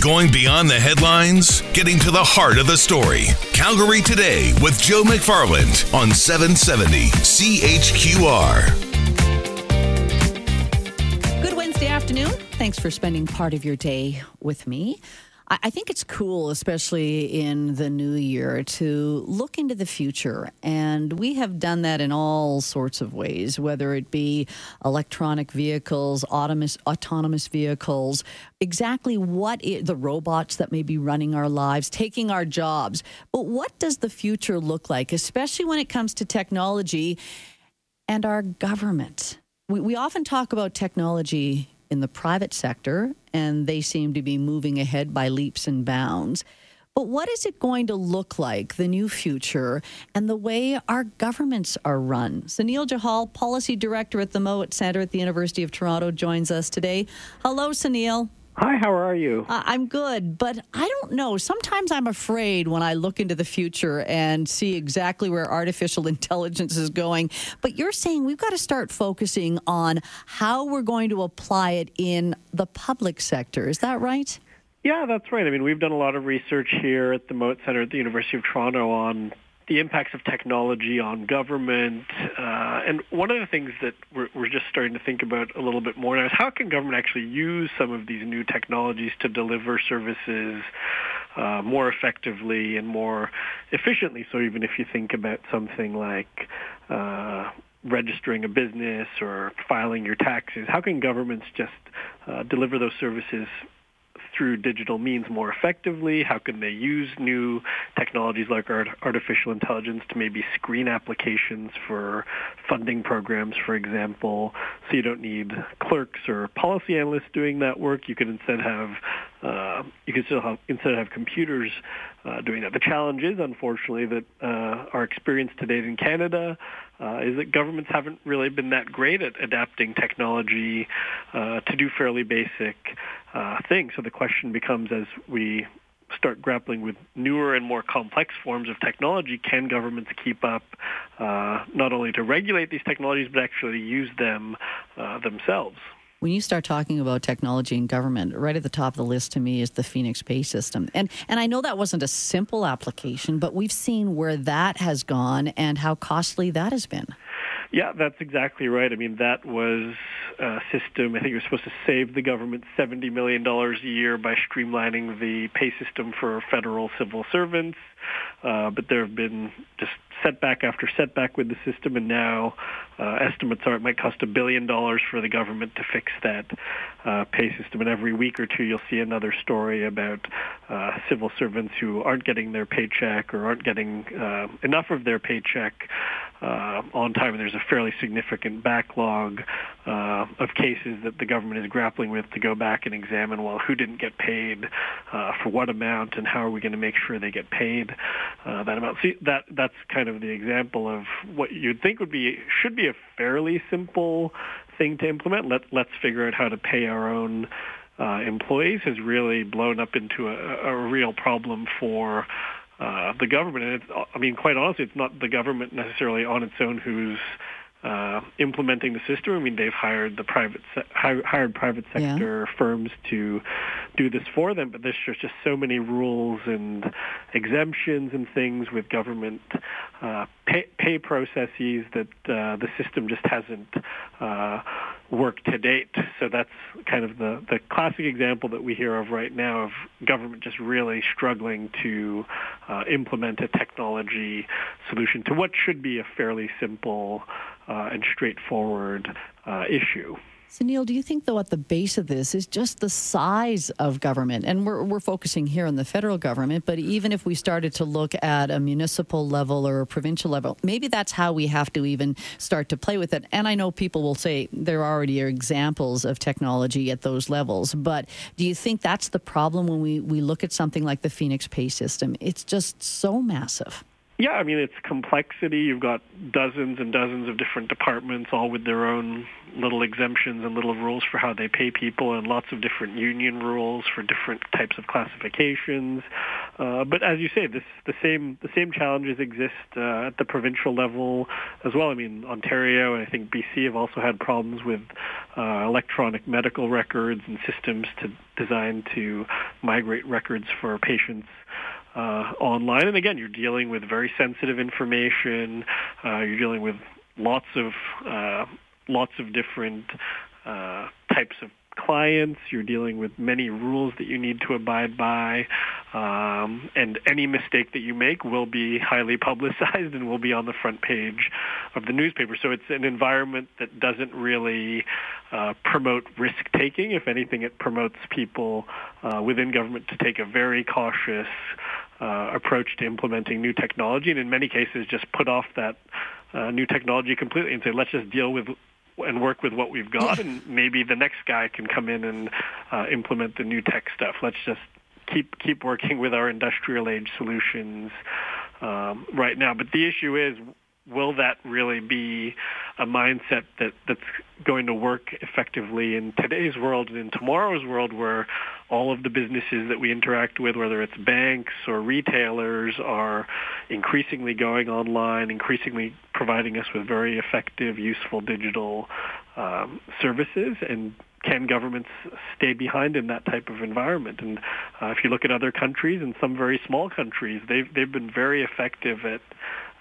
Going beyond the headlines, getting to the heart of the story. Calgary Today with Joe McFarland on 770 CHQR. Good Wednesday afternoon. Thanks for spending part of your day with me. I think it's cool, especially in the new year, to look into the future. And we have done that in all sorts of ways, whether it be electronic vehicles, autonomous, autonomous vehicles, exactly what i the robots that may be running our lives, taking our jobs. But what does the future look like, especially when it comes to technology and our government? We, we often talk about technology in the private sector, and they seem to be moving ahead by leaps and bounds. But what is it going to look like, the new future, and the way our governments are run? Sunil Johal, Policy Director at the Mowat Centre at the University of Toronto, joins us today. Hello, Sunil. Hi, how are you? Uh, I'm good, but I don't know. Sometimes I'm afraid when I look into the future and see exactly where artificial intelligence is going. But you're saying we've got to start focusing on how we're going to apply it in the public sector. Is that right? Yeah, that's right. I mean, we've done a lot of research here at the Mowat Center at the University of Toronto on the impacts of technology on government. Uh, and one of the things that we're, we're just starting to think about a little bit more now is how can government actually use some of these new technologies to deliver services uh, more effectively and more efficiently. So even if you think about something like uh, registering a business or filing your taxes, how can governments just uh, deliver those services through digital means more effectively? How can they use new technologies like art- artificial intelligence to maybe screen applications for funding programs, for example, so you don't need clerks or policy analysts doing that work. You can instead have uh, you can still have instead have computers uh, doing that. The challenge is, unfortunately, that uh, our experience to date in Canada uh, is that governments haven't really been that great at adapting technology uh, to do fairly basic uh, things. So the question becomes, as we start grappling with newer and more complex forms of technology, can governments keep up uh, not only to regulate these technologies but actually use them uh, themselves? When you start talking about technology and government, right at the top of the list to me is the Phoenix Pay system. And and I know that wasn't a simple application, but we've seen where that has gone and how costly that has been. Yeah, that's exactly right. I mean, that was a system, I think it was supposed to save the government $70 million a year by streamlining the pay system for federal civil servants. Uh, but there have been just setback after setback with the system, and now uh, estimates are it might cost a billion dollars for the government to fix that uh, pay system. And every week or two, you'll see another story about uh, civil servants who aren't getting their paycheck or aren't getting uh, enough of their paycheck uh, on time. And there's a fairly significant backlog uh, of cases that the government is grappling with to go back and examine. Well, who didn't get paid, uh, for what amount, and how are we going to make sure they get paid uh, that amount? See, that that's kind of the example of what you'd think would be should be a fairly simple thing to implement. Let let's figure out how to pay our own uh, employees has really blown up into a, a real problem for uh, the government. And it's, I mean, quite honestly, it's not the government necessarily on its own who's uh, implementing the system. I mean, they've hired the private se- hired private sector yeah. firms to do this for them, but there's just so many rules and exemptions and things with government uh, pay, pay, processes that uh, the system just hasn't uh, worked to date. So that's kind of the, the classic example that we hear of right now of government just really struggling to uh, implement a technology solution to what should be a fairly simple and straightforward uh, issue. Sunil, do you think, though, at the base of this is just the size of government? And we're, we're focusing here on the federal government, but even if we started to look at a municipal level or a provincial level, maybe that's how we have to even start to play with it. And I know people will say there already are examples of technology at those levels, but do you think that's the problem when we, we look at something like the Phoenix Pay system? It's just so massive. Yeah, I mean, it's complexity. You've got dozens and dozens of different departments, all with their own little exemptions and little rules for how they pay people, and lots of different union rules for different types of classifications. Uh, but as you say, this the same the same challenges exist uh, at the provincial level as well. I mean, Ontario and I think BC have also had problems with uh, electronic medical records and systems to designed to migrate records for patients uh, online. And again, you're dealing with very sensitive information. Uh, you're dealing with lots of uh, lots of different uh, types of clients. You're dealing with many rules that you need to abide by, um, and any mistake that you make will be highly publicized and will be on the front page of the newspaper. So it's an environment that doesn't really uh, promote risk taking. If anything, it promotes people uh, within government to take a very cautious uh, approach to implementing new technology, and in many cases, just put off that uh, new technology completely and say, let's just deal with and work with what we've got, and maybe the next guy can come in and uh, implement the new tech stuff. Let's just keep keep working with our industrial age solutions um, right now. But the issue is, will that really be a mindset that, that's going to work effectively in today's world and in tomorrow's world where all of the businesses that we interact with, whether it's banks or retailers, are increasingly going online, increasingly providing us with very effective, useful digital um, services and can governments stay behind in that type of environment? And uh, if you look at other countries and some very small countries, they've they've been very effective at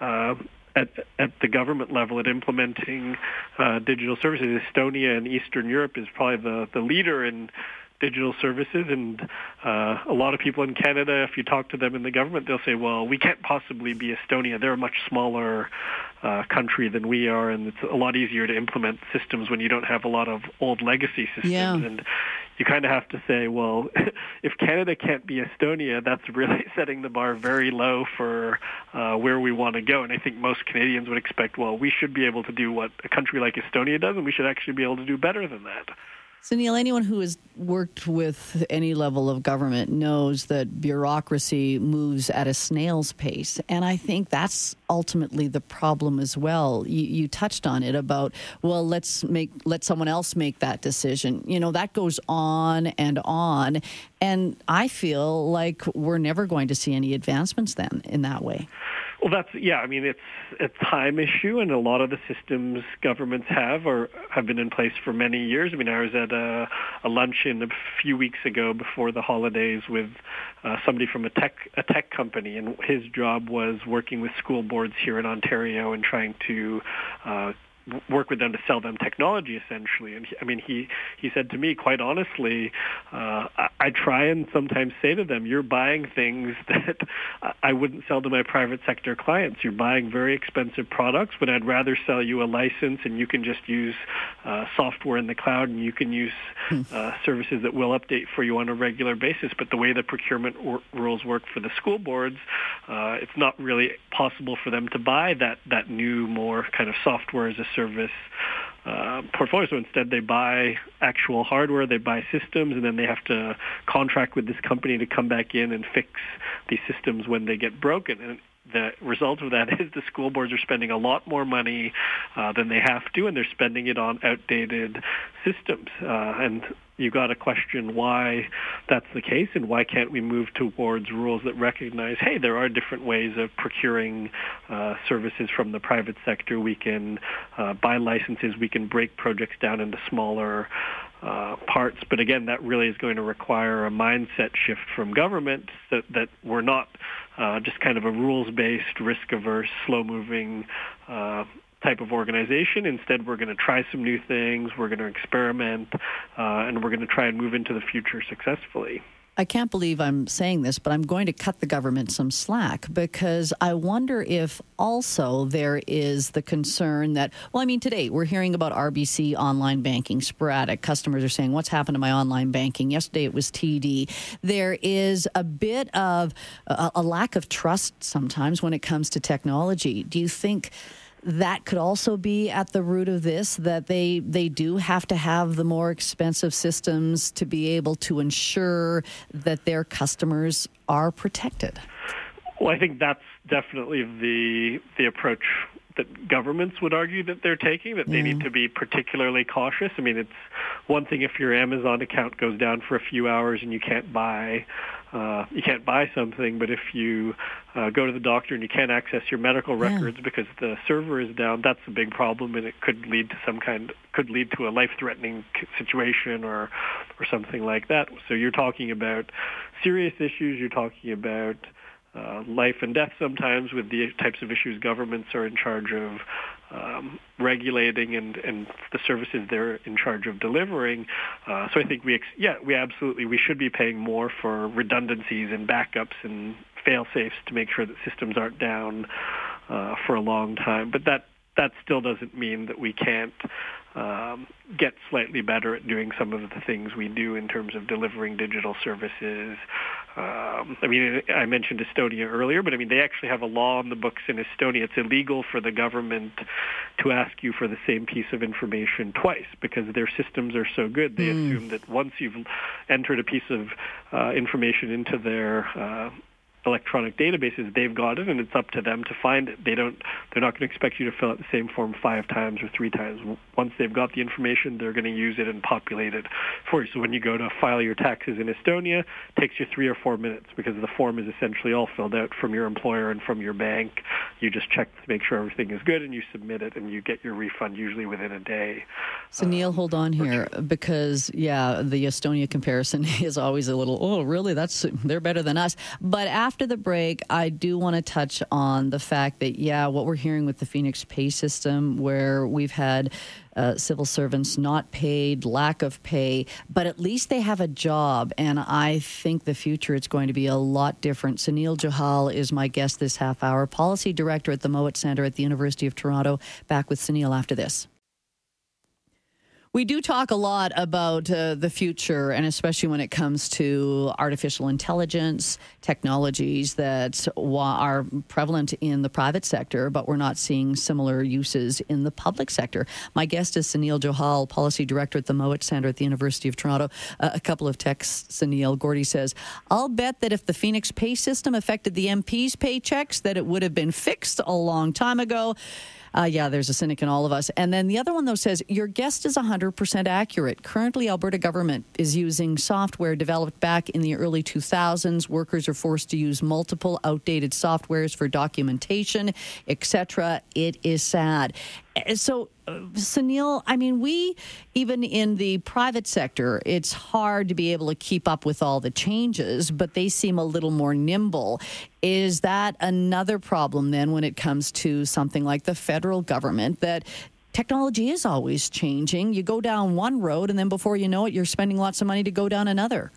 uh, at, at the government level at implementing uh, digital services. Estonia and Eastern Europe is probably the, the leader in digital services and uh, a lot of people in Canada if you talk to them in the government they'll say well we can't possibly be Estonia they're a much smaller uh, country than we are and it's a lot easier to implement systems when you don't have a lot of old legacy systems yeah. and you kind of have to say, well, if Canada can't be Estonia, that's really setting the bar very low for uh, where we want to go. And I think most Canadians would expect, well, we should be able to do what a country like Estonia does, and we should actually be able to do better than that. Sunil, anyone who has worked with any level of government knows that bureaucracy moves at a snail's pace. And I think that's ultimately the problem as well. You, you, touched on it about, well, let's make let someone else make that decision. You know, that goes on and on. And I feel like we're never going to see any advancements then in that way. Well, that's yeah. I mean, it's a time issue, and a lot of the systems governments have or have been in place for many years. I mean, I was at a, a luncheon a few weeks ago before the holidays with uh, somebody from a tech a tech company, and his job was working with school boards here in Ontario and trying to uh, work with them to sell them technology essentially. And he, i mean he he said to me quite honestly uh I, I try and sometimes say to them you're buying things that i wouldn't sell to my private sector clients. You're buying very expensive products but i'd rather sell you a license and you can just use uh, software in the cloud and you can use hmm. uh, services that will update for you on a regular basis. But the way the procurement or- rules work for the school boards uh, it's not really possible for them to buy that that new more kind of software as a service uh, portfolio. So instead, they buy actual hardware, they buy systems, and then they have to contract with this company to come back in and fix these systems when they get broken. And the result of that is the school boards are spending a lot more money uh, than they have to, and they're spending it on outdated systems. Uh, and you got to question why that's the case and why can't we move towards rules that recognize, hey, there are different ways of procuring uh, services from the private sector. We can uh, buy licenses. We can break projects down into smaller uh, parts. But again, that really is going to require a mindset shift from government that, that we're not uh, just kind of a rules-based, risk-averse, slow-moving uh, type of organization. Instead, we're going to try some new things, we're going to experiment, uh, and we're going to try and move into the future successfully. I can't believe I'm saying this, but I'm going to cut the government some slack because I wonder if also there is the concern that, well, I mean, today we're hearing about RBC online banking sporadic. Customers are saying, what's happened to my online banking? Yesterday it was TD. There is a bit of a, a lack of trust sometimes when it comes to technology. Do you think? That could also be at the root of this that they they do have to have the more expensive systems to be able to ensure that their customers are protected. Well, I think that's definitely the the approach that governments would argue that they're taking, that they need to be particularly cautious. I mean, it's one thing if your Amazon account goes down for a few hours and you can't buy uh, you can't buy something, but if you uh, go to the doctor and you can't access your medical records yeah. because the server is down, that's a big problem, and it could lead to some kind could lead to a life-threatening situation or or something like that. So you're talking about serious issues. You're talking about uh, life and death sometimes with the types of issues governments are in charge of um, regulating and, and the services they're in charge of delivering. Uh, so I think we, ex- yeah, we absolutely, we should be paying more for redundancies and backups and fail-safes to make sure that systems aren't down uh, for a long time. But that, that still doesn't mean that we can't um, get slightly better at doing some of the things we do in terms of delivering digital services. Um, I mean, I mentioned Estonia earlier, but I mean, they actually have a law in the books in Estonia. It's illegal for the government to ask you for the same piece of information twice because their systems are so good. They mm. assume that once you've entered a piece of uh, information into their uh, electronic databases, they've got it, and it's up to them to find it. They don't. They're not going to expect you to fill out the same form five times or three times. Once they've got the information, they're going to use it and populate it for you. So when you go to file your taxes in Estonia, it takes you three or four minutes because the form is essentially all filled out from your employer and from your bank. You just check to make sure everything is good, and you submit it, and you get your refund usually within a day. So uh, Neil, hold on here because yeah, the Estonia comparison is always a little. Oh, really? That's they're better than us. But after after the break, I do want to touch on the fact that, yeah, what we're hearing with the Phoenix pay system, where we've had uh, civil servants not paid, lack of pay, but at least they have a job. And I think the future it's going to be a lot different. Sunil Johal is my guest this half hour, policy director at the Mowat Center at the University of Toronto. Back with Sunil after this. We do talk a lot about uh, the future, and especially when it comes to artificial intelligence technologies that are prevalent in the private sector, but we're not seeing similar uses in the public sector. My guest is Sunil Johal, Policy Director at the Mowat Center at the University of Toronto. Uh, a couple of texts, Sunil. Gordy says, I'll bet that if the Phoenix pay system affected the MP's paychecks, that it would have been fixed a long time ago. Uh, yeah, there's a cynic in all of us. And then the other one, though, says your guest is 100% accurate. Currently, Alberta government is using software developed back in the early 2000s. Workers are forced to use multiple outdated softwares for documentation, etc. It is sad. So, uh, Sunil, I mean, we, even in the private sector, it's hard to be able to keep up with all the changes, but they seem a little more nimble. Is that another problem then when it comes to something like the federal government that technology is always changing? You go down one road, and then before you know it, you're spending lots of money to go down another.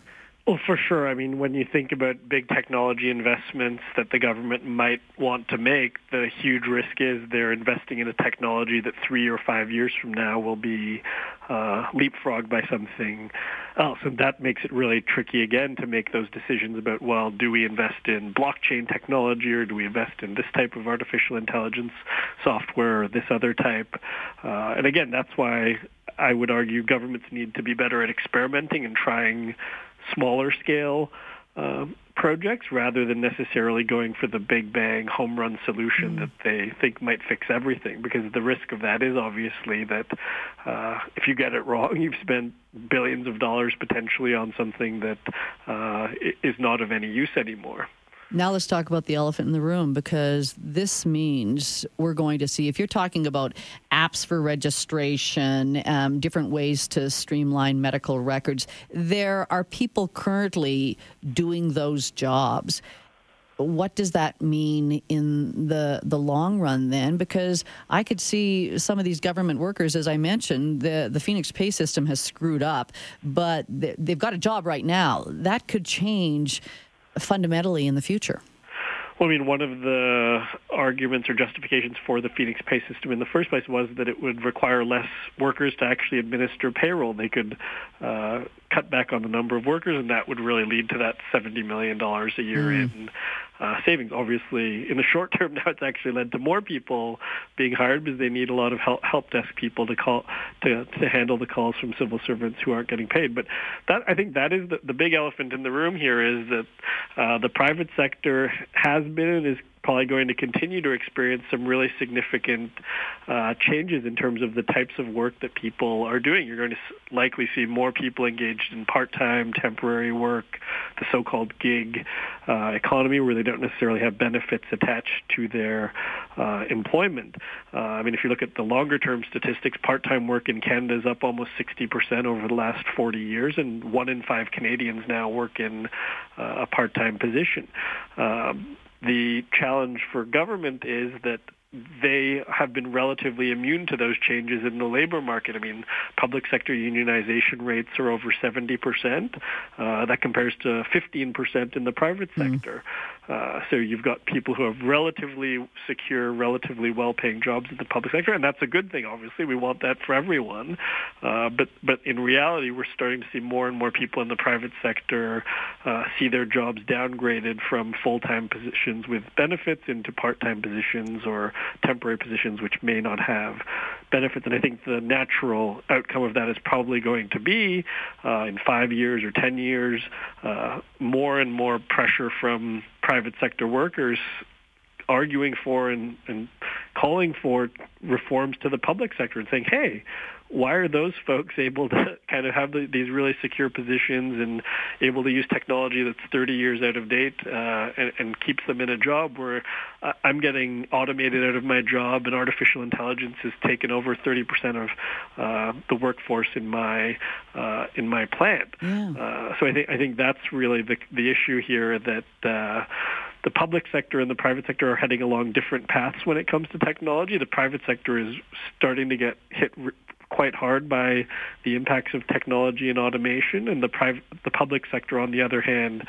Well, for sure. I mean, when you think about big technology investments that the government might want to make, the huge risk is they're investing in a technology that three or five years from now will be uh, leapfrogged by something else. And that makes it really tricky again to make those decisions about, well, do we invest in blockchain technology or do we invest in this type of artificial intelligence software or this other type? Uh, and again, that's why I would argue governments need to be better at experimenting and trying smaller scale uh, projects rather than necessarily going for the big bang home run solution mm. that they think might fix everything because the risk of that is obviously that uh, if you get it wrong you've spent billions of dollars potentially on something that uh, is not of any use anymore. Now let's talk about the elephant in the room because this means we're going to see if you're talking about apps for registration, um, different ways to streamline medical records. There are people currently doing those jobs. What does that mean in the the long run then? Because I could see some of these government workers, as I mentioned, the the Phoenix pay system has screwed up, but they've got a job right now. That could change fundamentally in the future? Well, I mean, one of the arguments or justifications for the Phoenix pay system in the first place was that it would require less workers to actually administer payroll. They could uh, cut back on the number of workers, and that would really lead to that $70 million a year mm. in uh, savings. Obviously, in the short term now, it's actually led to more people being hired because they need a lot of help, help desk people to call to to handle the calls from civil servants who aren't getting paid. But that I think that is the, the big elephant in the room here is that uh, the private sector has been and is probably going to continue to experience some really significant uh, changes in terms of the types of work that people are doing. You're going to likely see more people engaged in part-time, temporary work, the so-called gig uh, economy, where they don't necessarily have benefits attached to their uh, employment. Uh, I mean, if you look at the longer-term statistics, part-time work in Canada is up almost 60% over the last 40 years, and one in five Canadians now work in uh, a part-time position. Um, the challenge for government is that they have been relatively immune to those changes in the labor market. I mean, public sector unionization rates are over 70%. Uh, that compares to 15% in the private mm-hmm. sector. Uh, so you've got people who have relatively secure, relatively well-paying jobs in the public sector, and that's a good thing. Obviously, we want that for everyone. Uh, but but in reality, we're starting to see more and more people in the private sector uh, see their jobs downgraded from full-time positions with benefits into part-time positions or temporary positions which may not have benefits. And I think the natural outcome of that is probably going to be uh, in five years or ten years uh, more and more pressure from private sector workers arguing for and, and calling for reforms to the public sector and saying, hey, why are those folks able to kind of have the, these really secure positions and able to use technology that's 30 years out of date uh, and, and keeps them in a job where I'm getting automated out of my job and artificial intelligence has taken over 30% of uh, the workforce in my uh, in my plant. Yeah. Uh, so I think I think that's really the the issue here that uh, the public sector and the private sector are heading along different paths when it comes to technology. The private sector is starting to get hit quite hard by the impacts of technology and automation, and the private, the public sector, on the other hand,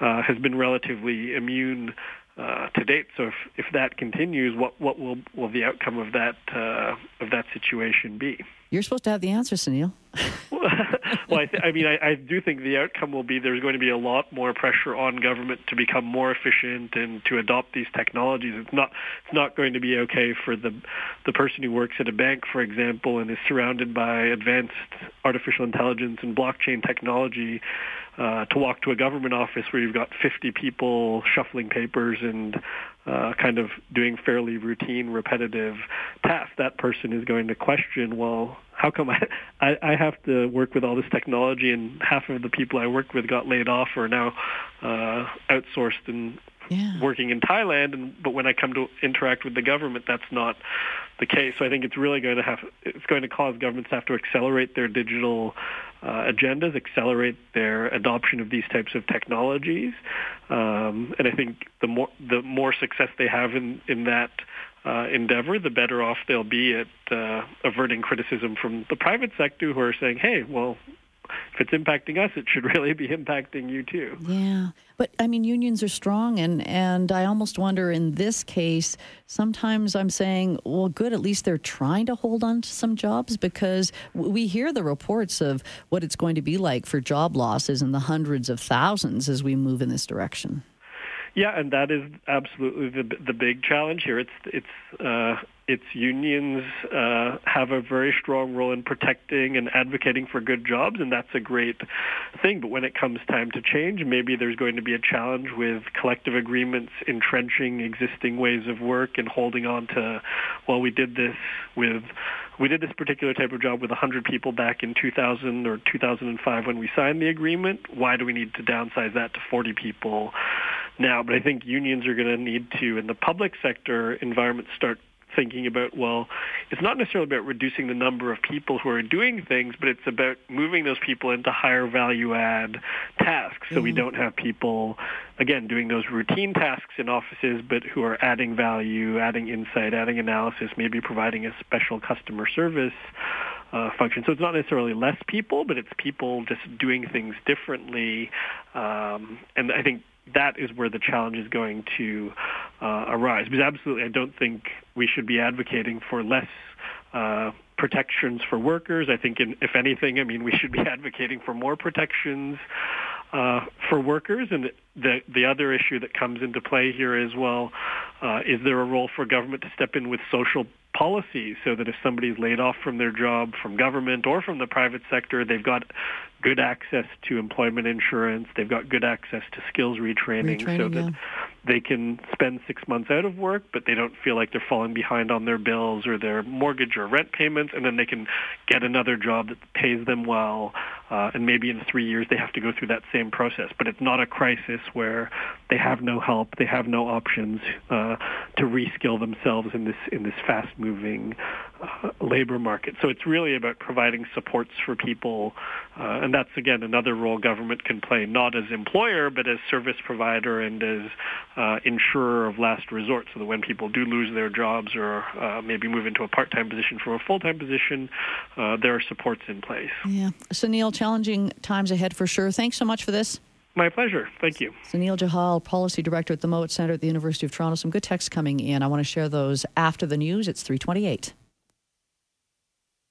uh, has been relatively immune uh, to date. So if, if that continues, what what will will the outcome of that uh, of that situation be? You're supposed to have the answer, Sunil. well, I, th- I mean, I, I do think the outcome will be there's going to be a lot more pressure on government to become more efficient and to adopt these technologies. It's not it's not going to be okay for the the person who works at a bank, for example, and is surrounded by advanced artificial intelligence and blockchain technology uh, to walk to a government office where you've got 50 people shuffling papers and uh, kind of doing fairly routine, repetitive tasks. That person is going to question, well, how come I, I, I have to work with all this technology and half of the people I worked with got laid off or now uh, outsourced and yeah. working in Thailand, and but when I come to interact with the government, that's not the case. So I think it's really going to have it's going to cause governments to have to accelerate their digital uh, agendas, accelerate their adoption of these types of technologies, um, and I think the more the more success they have in in that uh, endeavor, the better off they'll be at uh, averting criticism from the private sector who are saying, hey, well, if it's impacting us, it should really be impacting you too. Yeah, but I mean, unions are strong, and and I almost wonder in this case, sometimes I'm saying, well, good, at least they're trying to hold on to some jobs because we hear the reports of what it's going to be like for job losses in the hundreds of thousands as we move in this direction. Yeah, and that is absolutely the the big challenge here. It's it's uh, its unions uh, have a very strong role in protecting and advocating for good jobs, and that's a great thing. But when it comes time to change, maybe there's going to be a challenge with collective agreements entrenching existing ways of work and holding on to, well, we did this with we did this particular type of job with 100 people back in 2000 or 2005 when we signed the agreement. Why do we need to downsize that to 40 people now? But I think unions are going to need to, in the public sector environment, start thinking about, well, it's not necessarily about reducing the number of people who are doing things, but it's about moving those people into higher value add tasks. So mm-hmm. we don't have people, again, doing those routine tasks in offices, but who are adding value, adding insight, adding analysis, maybe providing a special customer service uh, function. So it's not necessarily less people, but it's people just doing things differently. Um, and I think that is where the challenge is going to uh, arise. Because absolutely, I don't think we should be advocating for less uh, protections for workers. I think, in, if anything, I mean, we should be advocating for more protections. uh, for workers. And the the other issue that comes into play here as well uh, is there a role for government to step in with social policies so that if somebody's laid off from their job from government or from the private sector, they've got good access to employment insurance, they've got good access to skills retraining, Retraining, so that yeah. they can spend six months out of work, but they don't feel like they're falling behind on their bills or their mortgage or rent payments, and then they can get another job that pays them well. Uh, and maybe in three years they have to go through that same process, but it's not a crisis where they have no help, they have no options uh, to reskill themselves in this in this fast-moving labor market. So it's really about providing supports for people, uh, and that's again another role government can play, not as employer but as service provider and as uh, insurer of last resort, so that when people do lose their jobs or uh, maybe move into a part-time position from a full-time position, uh, there are supports in place. Yeah. Sunil, challenging times ahead for sure. Thanks so much for this. My pleasure. Thank you. Sunil Johal, Policy Director at the Mowat Center at the University of Toronto. Some good texts coming in. I want to share those after the news. It's 328.